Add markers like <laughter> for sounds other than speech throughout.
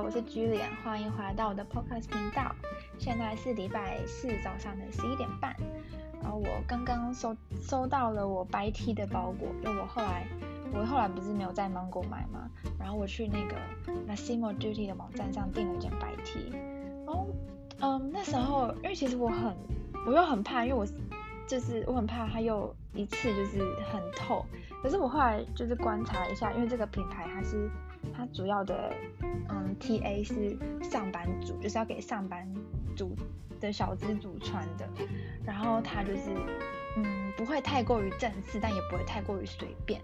我是 Julian，欢迎回来到我的 Podcast 频道。现在是礼拜四早上的十一点半，然后我刚刚收收到了我白 T 的包裹，就我后来我后来不是没有在 Mango 买吗？然后我去那个 Massimo Dutti 的网站上订了一件白 T，然后嗯那时候因为其实我很我又很怕，因为我就是我很怕它又一次就是很透，可是我后来就是观察一下，因为这个品牌它是。它主要的，嗯，TA 是上班族，就是要给上班族的小资族穿的。然后它就是，嗯，不会太过于正式，但也不会太过于随便。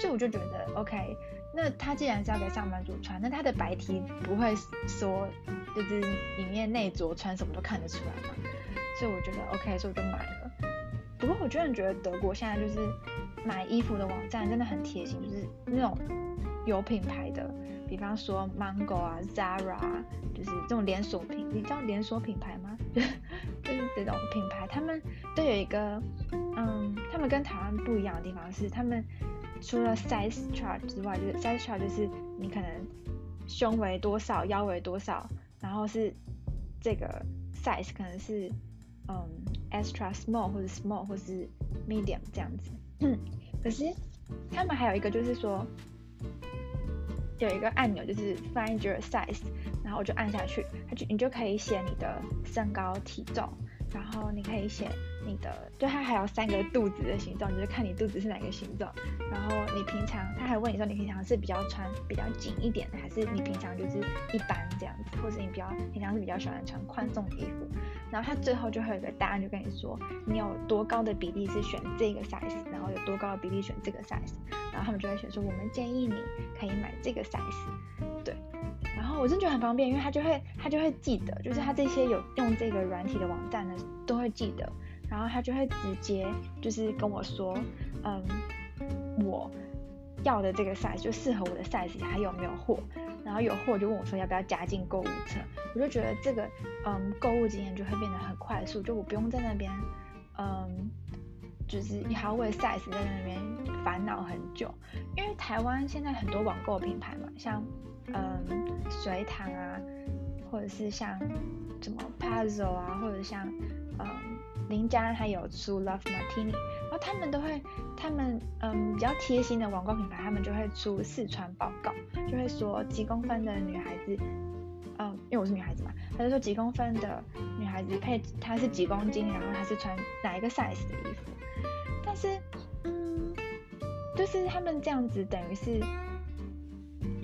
所以我就觉得，OK，那它既然是要给上班族穿，那它的白 T 不会说就是里面内着穿什么都看得出来嘛。所以我觉得 OK，所以我就买了。不过我真的觉得德国现在就是买衣服的网站真的很贴心，就是那种。有品牌的，比方说 Mango 啊、Zara，啊就是这种连锁品，你知道连锁品牌吗？<laughs> 就是这种品牌，他们都有一个，嗯，他们跟台湾不一样的地方是，他们除了 size chart 之外，就是 size chart 就是你可能胸围多少、腰围多少，然后是这个 size 可能是嗯 extra small 或者 small 或是 medium 这样子。嗯，<coughs> 可是他们还有一个就是说。有一个按钮就是 Find Your Size，然后我就按下去，它就你就可以写你的身高体重，然后你可以写你的，就它还有三个肚子的形状，就是看你肚子是哪个形状，然后你平常，他还问你说你平常是比较穿比较紧一点的，还是你平常就是一般这样子，或者你比较平常是比较喜欢穿宽松的衣服，然后他最后就会有一个答案，就跟你说你有多高的比例是选这个 size，然后有多高的比例选这个 size。然后他们就会选说，我们建议你可以买这个 size，我真觉得很方便，因为他就会他就会记得，就是他这些有用这个软体的网站呢，都会记得。然后他就会直接就是跟我说，嗯，我要的这个 size 就适合我的 size，还有没有货？然后有货就问我说要不要加进购物车。我就觉得这个嗯购物经验就会变得很快速，就我不用在那边嗯。就是还要为 size 在那边烦恼很久，因为台湾现在很多网购品牌嘛，像嗯随堂啊，或者是像什么 Puzzle 啊，或者像嗯林家还有出 Love Martini，然后他们都会，他们嗯比较贴心的网购品牌，他们就会出试穿报告，就会说几公分的女孩子，嗯因为我是女孩子嘛，他就说几公分的女孩子配她是几公斤，然后她是穿哪一个 size 的衣服。但是，嗯，就是他们这样子等于是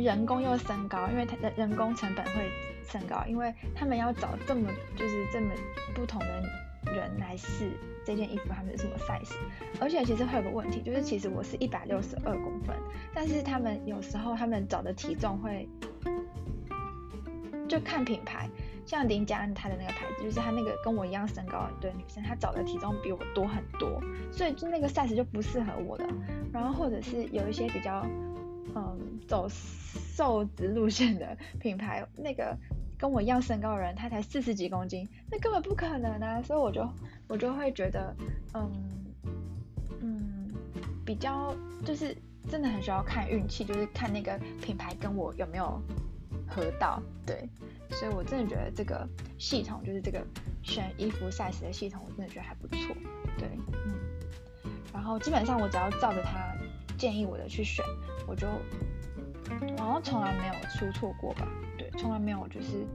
人工又升高，因为他的人工成本会升高，因为他们要找这么就是这么不同的人来试这件衣服，他们是什么 size？而且其实会有个问题，就是其实我是一百六十二公分，但是他们有时候他们找的体重会就看品牌。像林嘉恩她的那个牌子，就是她那个跟我一样身高的女生，她找的体重比我多很多，所以就那个 size 就不适合我的。然后或者是有一些比较嗯走瘦子路线的品牌，那个跟我一样身高的人，他才四十几公斤，那根本不可能啊！所以我就我就会觉得嗯嗯比较就是真的很需要看运气，就是看那个品牌跟我有没有合到，对。所以，我真的觉得这个系统，就是这个选衣服 size 的系统，我真的觉得还不错。对，嗯。然后基本上我只要照着他建议我的去选，我就好像从来没有出错过吧？对，从来没有就是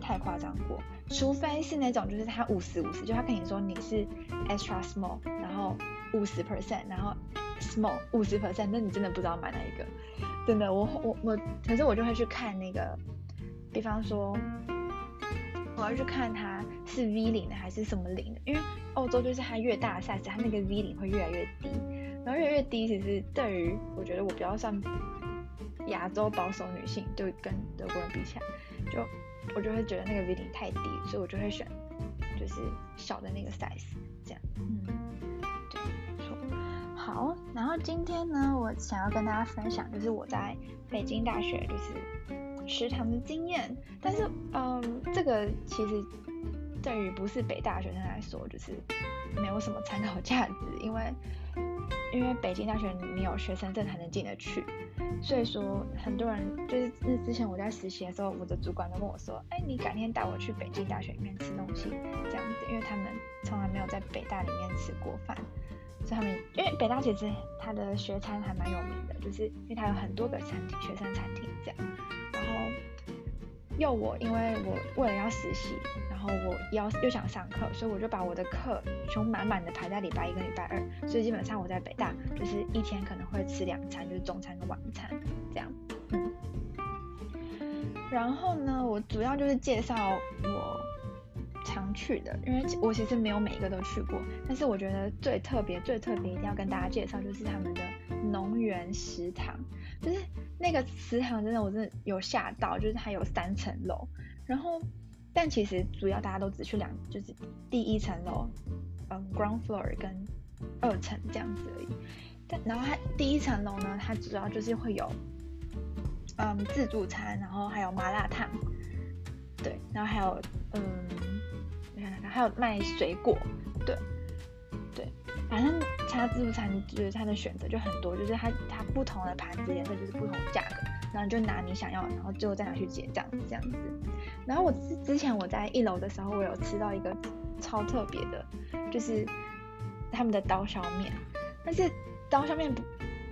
太夸张过。除非是那种就是他五十五十，就他跟你说你是 extra small，然后五十 percent，然后 small 五十 percent，那你真的不知道买哪一个。真的，我我我，可是我就会去看那个。比方说，我要去看它是 V 领的还是什么领的，因为欧洲就是它越大的 size，它那个 V 领会越来越低，然后越来越低，其实对于我觉得我比较算亚洲保守女性，就跟德国人比起来，就我就会觉得那个 V 领太低，所以我就会选就是小的那个 size，这样，嗯，对，没错。好，然后今天呢，我想要跟大家分享，就是我在北京大学就是。食堂的经验，但是，嗯，这个其实对于不是北大学生来说，就是没有什么参考价值，因为因为北京大学你有学生证才能进得去，所以说很多人就是之前我在实习的时候，我的主管都跟我说，哎，你改天带我去北京大学里面吃东西，这样子，因为他们从来没有在北大里面吃过饭，所以他们因为北大其实它的学餐还蛮有名的，就是因为它有很多个餐厅，学生餐厅这样，又我因为我为了要实习。然后我要又想上课，所以我就把我的课全满满的排在礼拜一跟礼拜二，所以基本上我在北大就是一天可能会吃两餐，就是中餐跟晚餐这样。嗯。然后呢，我主要就是介绍我常去的，因为我其实没有每一个都去过，但是我觉得最特别、最特别一定要跟大家介绍就是他们的农园食堂，就是那个食堂真的我真的有吓到，就是它有三层楼，然后。但其实主要大家都只去两，就是第一层楼，嗯，ground floor 跟二层这样子而已。但然后它第一层楼呢，它主要就是会有，嗯，自助餐，然后还有麻辣烫，对，然后还有，嗯，你看看，还有卖水果，对，对，反正它自助餐就是它的选择就很多，就是它它不同的盘子颜色就是不同的价格。然后就拿你想要的，然后最后再拿去结账这样子。然后我之之前我在一楼的时候，我有吃到一个超特别的，就是他们的刀削面。但是刀削面不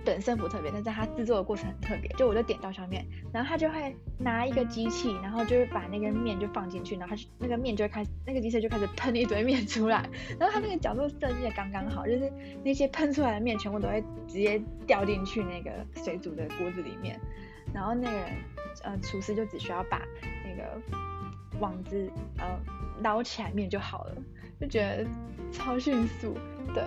本身不特别，但是它制作的过程很特别。就我就点到上面，然后他就会拿一个机器，然后就是把那个面就放进去，然后他那个面就会开始，那个机器就开始喷一堆面出来。然后他那个角度设计的刚刚好，就是那些喷出来的面全部都会直接掉进去那个水煮的锅子里面。然后那个人，呃，厨师就只需要把那个网子呃捞起来面就好了，就觉得超迅速，对。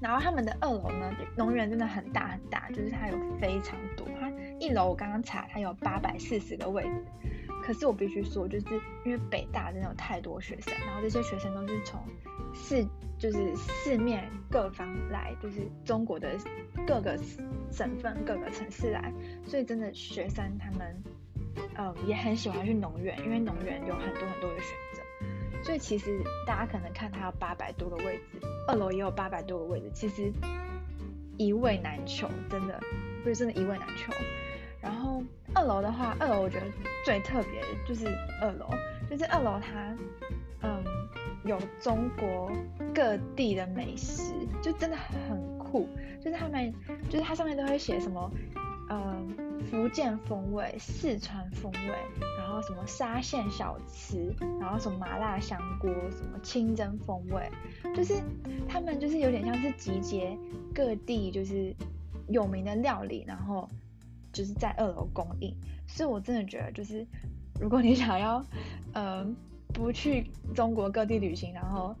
然后他们的二楼呢，农园真的很大很大，就是它有非常多。它一楼我刚刚查，它有八百四十个位置。可是我必须说，就是因为北大真的有太多学生，然后这些学生都是从四就是四面各方来，就是中国的各个省份、各个城市来，所以真的学生他们嗯也很喜欢去农园，因为农园有很多很多的选。所以其实大家可能看它有八百多个位置，二楼也有八百多个位置，其实一位难求，真的不是真的一位难求。然后二楼的话，二楼我觉得最特别的就是二楼，就是二楼它，嗯，有中国各地的美食，就真的很酷。就是他们，就是它上面都会写什么，嗯，福建风味、四川风味，然后什么沙县小吃，然后什么麻辣香锅，什么清蒸风味，就是他们就是有点像是集结各地就是有名的料理，然后。就是在二楼供应，所以我真的觉得，就是如果你想要，呃，不去中国各地旅行，然后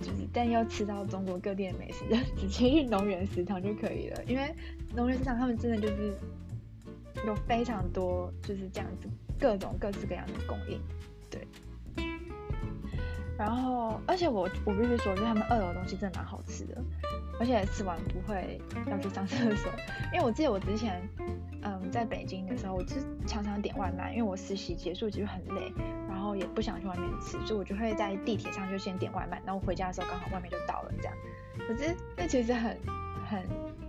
就是但要吃到中国各地的美食，就直接去农园食堂就可以了。因为农园食堂他们真的就是有非常多就是这样子各种各式各样的供应，对。然后，而且我我必须说，就是他们二楼东西真的蛮好吃的，而且吃完不会要去上厕所，因为我记得我之前。嗯，在北京的时候，我就常常点外卖，因为我实习结束其实很累，然后也不想去外面吃，所以我就会在地铁上就先点外卖，然后回家的时候刚好外面就到了这样。可是那其实很很，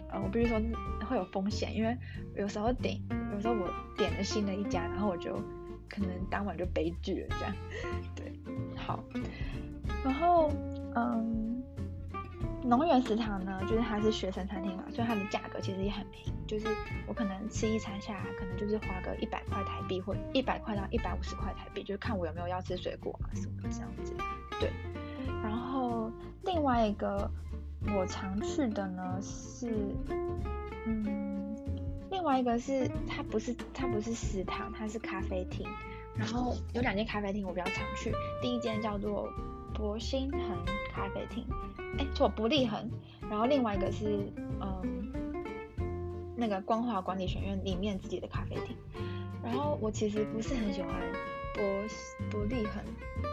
呃，我必须说会有风险，因为有时候点，有时候我点了新的一家，然后我就可能当晚就悲剧了这样。<laughs> 对，好，然后嗯。农园食堂呢，就是它是学生餐厅嘛，所以它的价格其实也很便宜。就是我可能吃一餐下来，可能就是花个一百块台币，或一百块到一百五十块台币，就是看我有没有要吃水果啊什么这样子。对。然后另外一个我常去的呢是，嗯，另外一个是它不是它不是食堂，它是咖啡厅。然后有两间咖啡厅我比较常去，第一间叫做。博兴恒咖啡厅，哎，错，伯利恒。然后另外一个是，嗯，那个光华管理学院里面自己的咖啡厅。然后我其实不是很喜欢博伯利恒，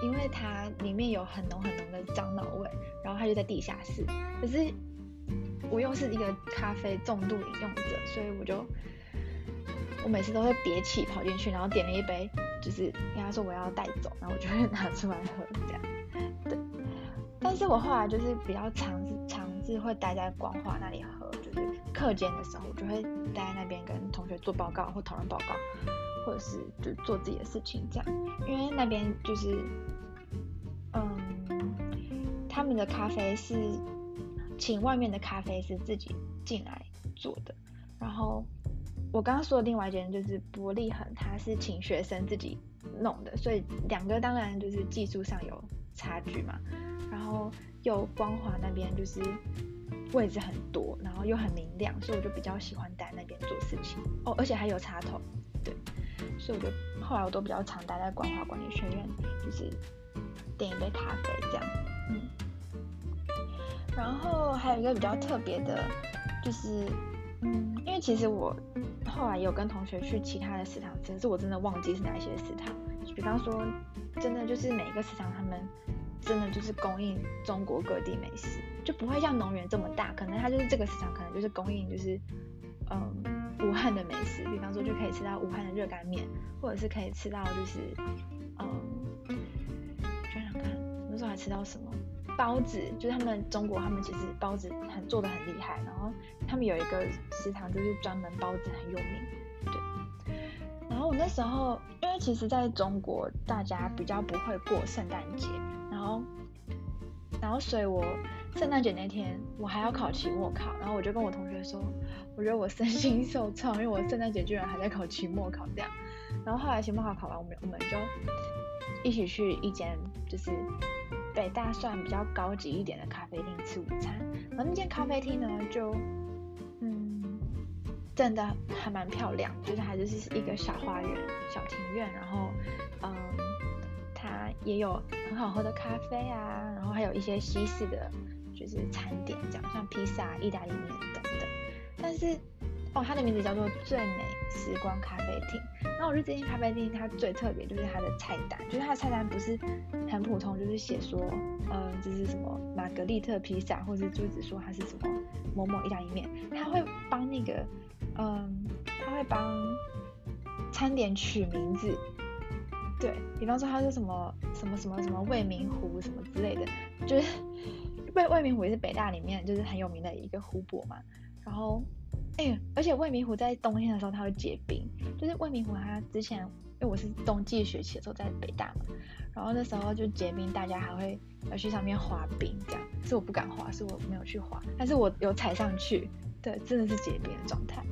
因为它里面有很浓很浓的樟脑味，然后它就在地下室。可是我又是一个咖啡重度饮用者，所以我就我每次都会憋气跑进去，然后点了一杯，就是跟他说我要带走，然后我就会拿出来喝这样。是我后来就是比较常常是会待在光华那里喝，就是课间的时候，我就会待在那边跟同学做报告或讨论报告，或者是就做自己的事情这样。因为那边就是，嗯，他们的咖啡是请外面的咖啡师自己进来做的，然后我刚刚说的另外一间就是伯利恒，他是请学生自己弄的，所以两个当然就是技术上有差距嘛，然后。又光华那边就是位置很多，然后又很明亮，所以我就比较喜欢待那边做事情。哦，而且还有插头，对，所以我就后来我都比较常待在光华管理学院，就是点一杯咖啡这样，嗯，然后还有一个比较特别的，就是，因为其实我后来有跟同学去其他的食堂，只是我真的忘记是哪一些食堂，比方说真的就是每一个食堂他们。真的就是供应中国各地美食，就不会像农园这么大，可能它就是这个市场，可能就是供应就是，嗯，武汉的美食，比方说就可以吃到武汉的热干面，或者是可以吃到就是，嗯，想想看，那时候还吃到什么包子，就是他们中国他们其实包子很做的很厉害，然后他们有一个食堂就是专门包子很有名，对，然后我那时候其实在中国大家比较不会过圣诞节。然后，然后，所以我圣诞节那天我还要考期末考，然后我就跟我同学说，我觉得我身心受创，因为我圣诞节居然还在考期末考这样。然后后来期末考考完，我们我们就一起去一间就是北大算比较高级一点的咖啡厅吃午餐。然后那间咖啡厅呢，就，真的还蛮漂亮，就是它就是一个小花园、小庭院，然后嗯。它也有很好喝的咖啡啊，然后还有一些西式的，就是餐点这样，像披萨、意大利面等等。但是，哦，它的名字叫做最美时光咖啡厅。然后我觉得这间咖啡厅它最特别就是它的菜单，就是它的菜单不是很普通，就是写说，嗯，这是什么玛格丽特披萨，或者是就只说它是什么某某意大利面，它会帮那个，嗯，他会帮餐点取名字。对，比方说它是什么什么什么什么未名湖什么之类的，就是未未名湖也是北大里面就是很有名的一个湖泊嘛。然后，哎，而且未名湖在冬天的时候它会结冰，就是未名湖它之前因为我是冬季学期的时候在北大嘛，然后那时候就结冰，大家还会要去上面滑冰这样，是我不敢滑，是我没有去滑，但是我有踩上去，对，真的是结冰的状态。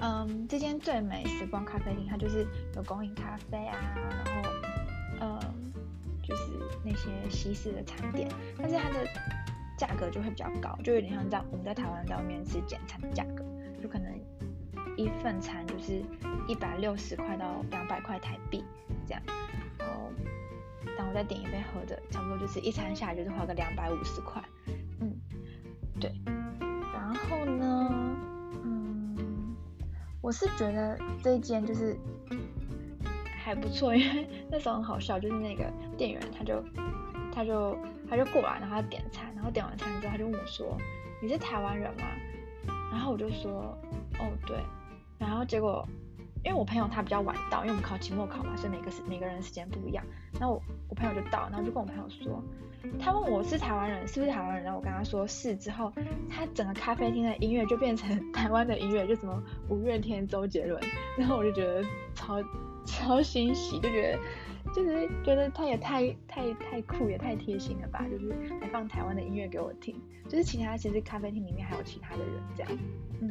嗯，这间最美时光咖啡厅，它就是有供应咖啡啊，然后，嗯，就是那些西式的餐点，但是它的价格就会比较高，就有点像在我们在台湾在外面吃简餐的价格，就可能一份餐就是一百六十块到两百块台币这样，然后，当我再点一杯喝的，差不多就是一餐下来就是花个两百五十块，嗯，对，我是觉得这一间就是还不错，因为 <laughs> 那时候很好笑，就是那个店员他就他就他就过来，然后他点餐，然后点完餐之后他就问我说：“你是台湾人吗？”然后我就说：“哦，对。”然后结果因为我朋友他比较晚到，因为我们考期末考嘛，所以每个时每个人时间不一样。然后我我朋友就到，然后就跟我朋友说。他问我是台湾人，是不是台湾人？然后我跟他说是之后，他整个咖啡厅的音乐就变成 <laughs> 台湾的音乐，就什么五月天、周杰伦。然后我就觉得超超欣喜，就觉得就是觉得他也太太太酷，也太贴心了吧？就是还放台湾的音乐给我听。就是其他其实咖啡厅里面还有其他的人这样。嗯，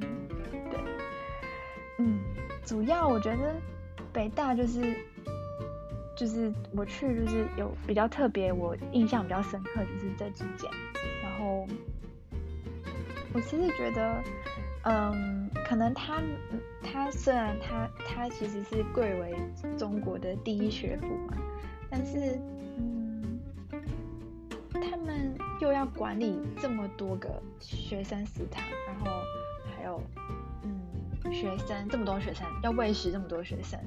对，嗯，主要我觉得北大就是。就是我去，就是有比较特别，我印象比较深刻，就是这几间。然后我其实觉得，嗯，可能他，他虽然他他其实是贵为中国的第一学府嘛，但是，嗯，他们又要管理这么多个学生食堂，然后还有，学生这么多学生要喂食这么多学生。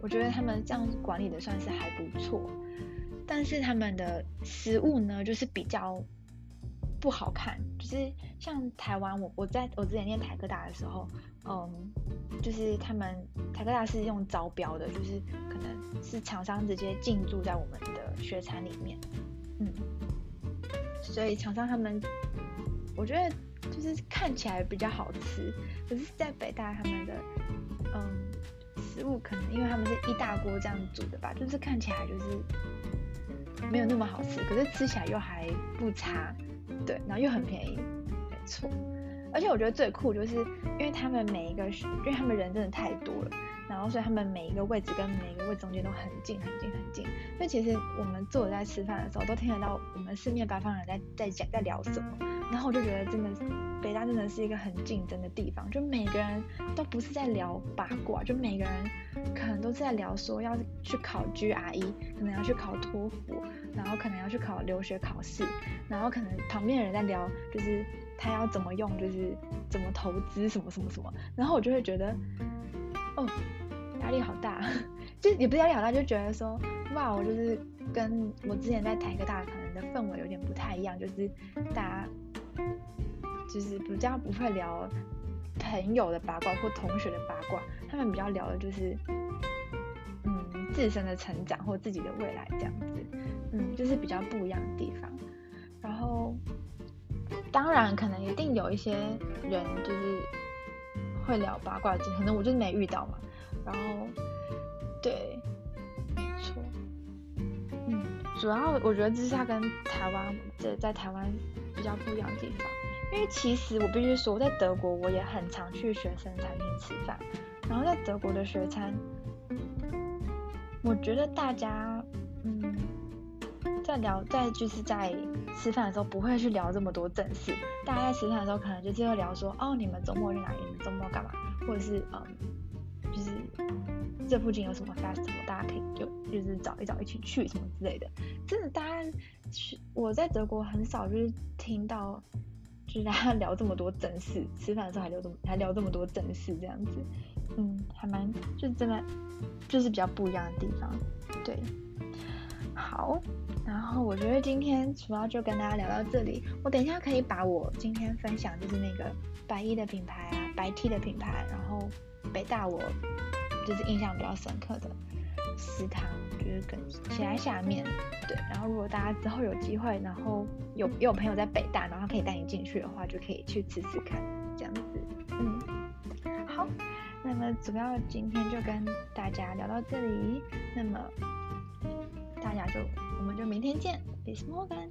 我觉得他们这样管理的算是还不错，但是他们的食物呢，就是比较不好看。就是像台湾，我我在我之前念台科大的时候，嗯，就是他们台科大是用招标的，就是可能是厂商直接进驻在我们的学餐里面，嗯，所以厂商他们，我觉得就是看起来比较好吃，可是，在北大他们的嗯食物可能因为他们是一大锅这样煮的吧，就是看起来就是没有那么好吃，可是吃起来又还不差，对，然后又很便宜，没错。而且我觉得最酷就是因为他们每一个，因为他们人真的太多了。然后，所以他们每一个位置跟每一个位置中间都很近很近很近。所以其实我们坐在吃饭的时候，都听得到我们四面八方人在在讲在聊什么。然后我就觉得真的北大真的是一个很竞争的地方，就每个人都不是在聊八卦，就每个人可能都是在聊说要去考 GRE，可能要去考托福，然后可能要去考留学考试，然后可能旁边的人在聊就是他要怎么用，就是怎么投资什么什么什么。然后我就会觉得，哦。力好大，<laughs> 就也不是压力好大，就觉得说，哇，我就是跟我之前在台科大可能的氛围有点不太一样，就是大家就是比较不会聊朋友的八卦或同学的八卦，他们比较聊的就是嗯自身的成长或自己的未来这样子，嗯，就是比较不一样的地方。然后当然可能一定有一些人就是会聊八卦，可能我就是没遇到嘛。然后，对，没错，嗯，主要我觉得这是他跟台湾这在台湾比较不一样的地方，因为其实我必须说，在德国我也很常去学生餐厅吃饭，然后在德国的学餐，我觉得大家，嗯，在聊在就是在吃饭的时候不会去聊这么多正事，大家在吃饭的时候可能就是会聊说，哦，你们周末去哪里？你们周末干嘛？或者是嗯。这附近有什么 festival，大家可以就就是找一找一起去什么之类的。真的，大家去我在德国很少就是听到，就是大家聊这么多正事，吃饭的时候还聊这么还聊这么多正事这样子。嗯，还蛮就真的就是比较不一样的地方。对，好，然后我觉得今天主要就跟大家聊到这里。我等一下可以把我今天分享就是那个白衣的品牌啊，白 T 的品牌，然后。北大我就是印象比较深刻的食堂，就是跟写在下面，对。然后如果大家之后有机会，然后有有朋友在北大，然后可以带你进去的话，就可以去吃吃看，这样子。嗯，好。那么主要今天就跟大家聊到这里，那么大家就我们就明天见，Bis morgen。